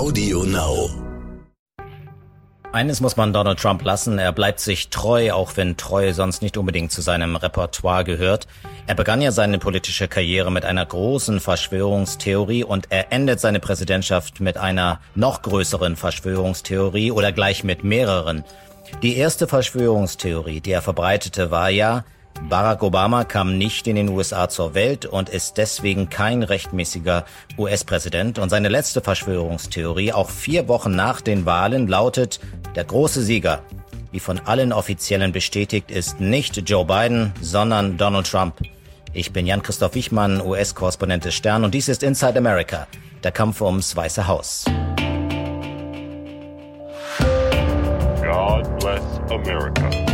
Audio Now. Eines muss man Donald Trump lassen, er bleibt sich treu, auch wenn Treue sonst nicht unbedingt zu seinem Repertoire gehört. Er begann ja seine politische Karriere mit einer großen Verschwörungstheorie und er endet seine Präsidentschaft mit einer noch größeren Verschwörungstheorie oder gleich mit mehreren. Die erste Verschwörungstheorie, die er verbreitete, war ja, Barack Obama kam nicht in den USA zur Welt und ist deswegen kein rechtmäßiger US-Präsident. Und seine letzte Verschwörungstheorie, auch vier Wochen nach den Wahlen, lautet, der große Sieger, wie von allen Offiziellen bestätigt, ist nicht Joe Biden, sondern Donald Trump. Ich bin Jan-Christoph Wichmann, US-Korrespondent des Stern und dies ist Inside America, der Kampf ums Weiße Haus. God bless America.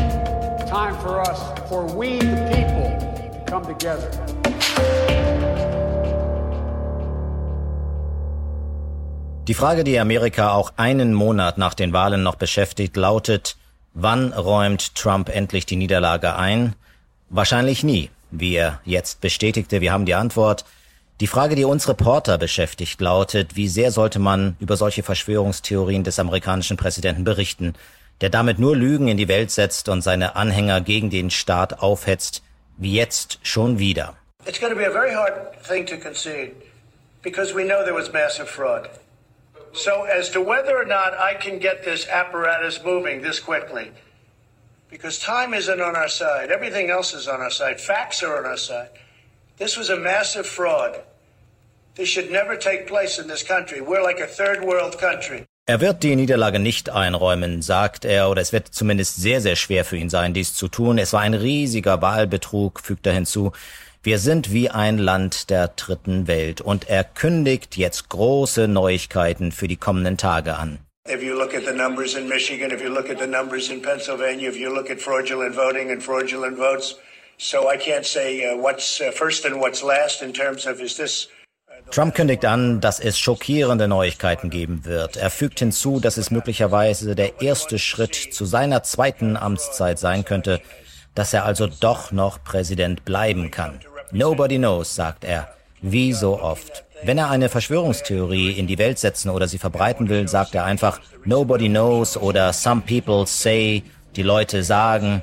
Time for us, for we the people, to come together. Die Frage, die Amerika auch einen Monat nach den Wahlen noch beschäftigt, lautet, wann räumt Trump endlich die Niederlage ein? Wahrscheinlich nie, wie er jetzt bestätigte. Wir haben die Antwort. Die Frage, die uns Reporter beschäftigt, lautet, wie sehr sollte man über solche Verschwörungstheorien des amerikanischen Präsidenten berichten, der damit nur Lügen in die Welt setzt und seine Anhänger gegen den Staat aufhetzt, wie jetzt schon wieder. It's going to be a very hard thing to concede because we know there was massive fraud. So, as to whether or not I can get this apparatus moving this quickly, because time isn't on our side, everything else is on our side, facts are on our side. This was a massive fraud. This should never take place in this country. We're like a third world country. Er wird die Niederlage nicht einräumen, sagt er, oder es wird zumindest sehr, sehr schwer für ihn sein, dies zu tun. Es war ein riesiger Wahlbetrug, fügt er hinzu. Wir sind wie ein Land der dritten Welt und er kündigt jetzt große Neuigkeiten für die kommenden Tage an. If you look at the numbers in Michigan, if you look at the numbers in Pennsylvania, if you look at fraudulent voting and fraudulent votes, so I can't say uh, what's uh, first and what's last in terms of is this Trump kündigt an, dass es schockierende Neuigkeiten geben wird. Er fügt hinzu, dass es möglicherweise der erste Schritt zu seiner zweiten Amtszeit sein könnte, dass er also doch noch Präsident bleiben kann. Nobody knows, sagt er, wie so oft. Wenn er eine Verschwörungstheorie in die Welt setzen oder sie verbreiten will, sagt er einfach Nobody knows oder Some people say, die Leute sagen.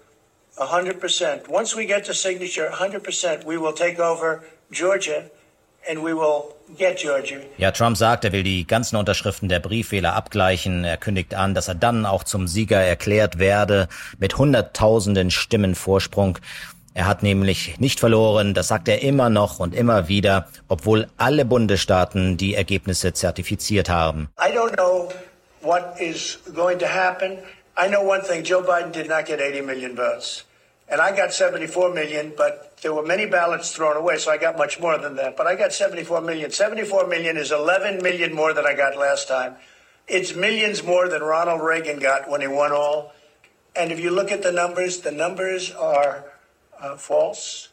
100%. Once we get to signature 100%, we will take over Georgia and we will get Georgia. Ja, Trump sagt, er will die ganzen Unterschriften der Briefwähler abgleichen. Er kündigt an, dass er dann auch zum Sieger erklärt werde mit hunderttausenden Stimmen Vorsprung. Er hat nämlich nicht verloren, das sagt er immer noch und immer wieder, obwohl alle Bundesstaaten die Ergebnisse zertifiziert haben. I don't know what is going to happen. I know one thing Joe Biden did not get 80 million votes. And I got 74 million, but there were many ballots thrown away, so I got much more than that. But I got 74 million. 74 million is 11 million more than I got last time. It's millions more than Ronald Reagan got when he won all. And if you look at the numbers, the numbers are uh, false.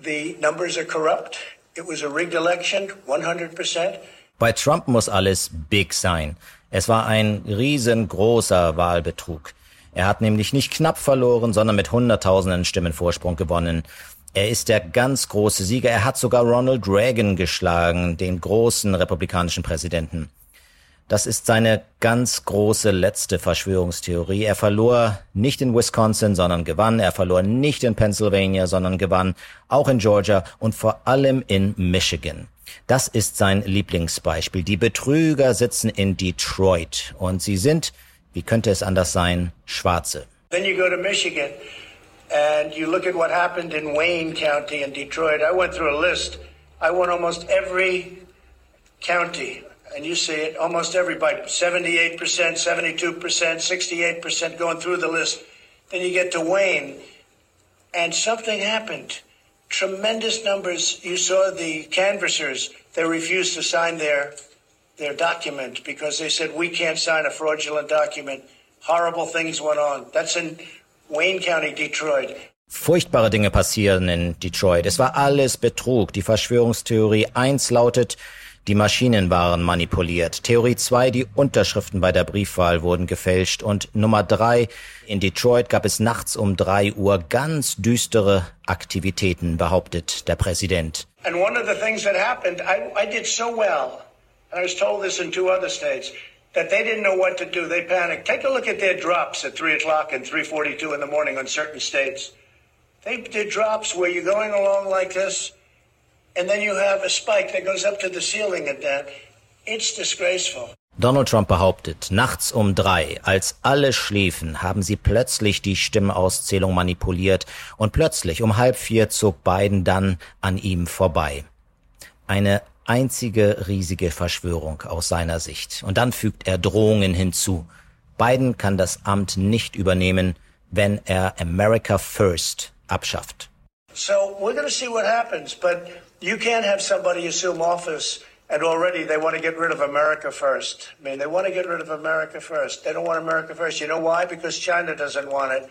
The numbers are corrupt. It was a rigged election, 100%. Bei Trump muss alles big sein. Es war ein riesengroßer Wahlbetrug. Er hat nämlich nicht knapp verloren, sondern mit hunderttausenden Stimmen Vorsprung gewonnen. Er ist der ganz große Sieger. Er hat sogar Ronald Reagan geschlagen, den großen republikanischen Präsidenten. Das ist seine ganz große letzte Verschwörungstheorie. Er verlor nicht in Wisconsin, sondern gewann. Er verlor nicht in Pennsylvania, sondern gewann. Auch in Georgia und vor allem in Michigan. Das ist sein Lieblingsbeispiel. Die Betrüger sitzen in Detroit und sie sind, wie könnte es anders sein, Schwarze. Then you go to Michigan and you look at what happened in Wayne County in Detroit. I went through a list. I won almost every county. And you see it, almost everybody, 78%, 72%, 68% going through the list. Then you get to Wayne, and something happened. Tremendous numbers. You saw the canvassers, they refused to sign their, their document because they said, we can't sign a fraudulent document. horrible things went on. That's in Wayne County, Detroit. Furchtbare Dinge passieren in Detroit. Es war alles Betrug. Die Verschwörungstheorie 1 lautet, die Maschinen waren manipuliert. Theorie 2, die Unterschriften bei der Briefwahl wurden gefälscht. Und Nummer 3, in Detroit gab es nachts um 3 Uhr ganz düstere Aktivitäten, behauptet der Präsident. And one of the things that happened, I, I did so well, and I was told this in two other states, that they didn't know what to do. They panicked. Take a look at their drops at 3 o'clock and 3.42 in the morning on certain states. They did drops where you're going along like this, and then you have a spike that goes up to the ceiling and down. It's disgraceful. Donald Trump behauptet, nachts um drei, als alle schliefen, haben sie plötzlich die Stimmauszählung manipuliert und plötzlich um halb vier zog Biden dann an ihm vorbei. Eine einzige riesige Verschwörung aus seiner Sicht. Und dann fügt er Drohungen hinzu. Biden kann das Amt nicht übernehmen, wenn er America First abschafft. So we're going to see what happens, but you can't have somebody assume office and already they want to get rid of America first. I mean, they want to get rid of America first. They don't want America first. You know why? Because China doesn't want it.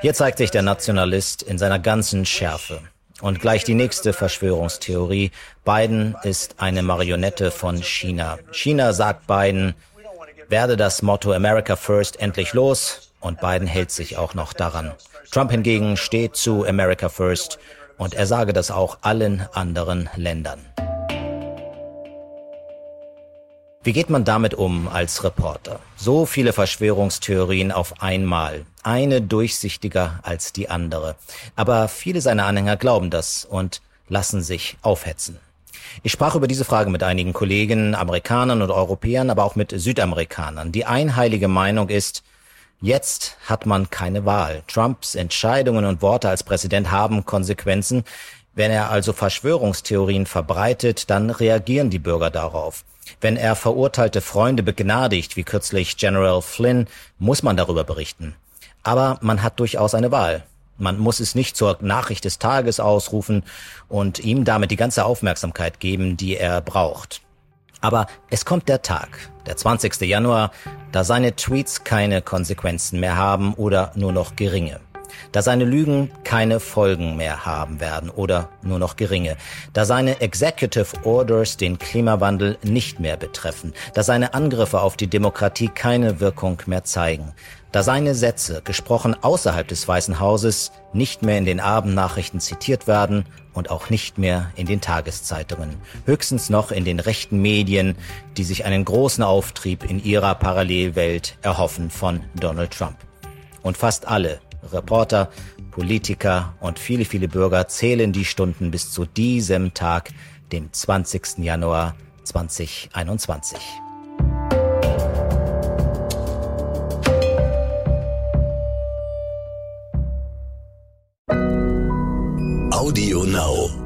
Hier zeigt sich der Nationalist in seiner ganzen Schärfe. Und gleich die nächste Verschwörungstheorie. Biden ist eine Marionette von China. China sagt Biden, werde das Motto America First endlich los. Und Biden hält sich auch noch daran. Trump hingegen steht zu America First und er sage das auch allen anderen Ländern. Wie geht man damit um als Reporter? So viele Verschwörungstheorien auf einmal, eine durchsichtiger als die andere. Aber viele seiner Anhänger glauben das und lassen sich aufhetzen. Ich sprach über diese Frage mit einigen Kollegen, Amerikanern und Europäern, aber auch mit Südamerikanern. Die einheilige Meinung ist, Jetzt hat man keine Wahl. Trumps Entscheidungen und Worte als Präsident haben Konsequenzen. Wenn er also Verschwörungstheorien verbreitet, dann reagieren die Bürger darauf. Wenn er verurteilte Freunde begnadigt, wie kürzlich General Flynn, muss man darüber berichten. Aber man hat durchaus eine Wahl. Man muss es nicht zur Nachricht des Tages ausrufen und ihm damit die ganze Aufmerksamkeit geben, die er braucht. Aber es kommt der Tag, der 20. Januar, da seine Tweets keine Konsequenzen mehr haben oder nur noch geringe. Da seine Lügen keine Folgen mehr haben werden oder nur noch geringe. Da seine Executive Orders den Klimawandel nicht mehr betreffen. Da seine Angriffe auf die Demokratie keine Wirkung mehr zeigen da seine Sätze, gesprochen außerhalb des Weißen Hauses, nicht mehr in den Abendnachrichten zitiert werden und auch nicht mehr in den Tageszeitungen, höchstens noch in den rechten Medien, die sich einen großen Auftrieb in ihrer Parallelwelt erhoffen von Donald Trump. Und fast alle Reporter, Politiker und viele, viele Bürger zählen die Stunden bis zu diesem Tag, dem 20. Januar 2021. Audio Now.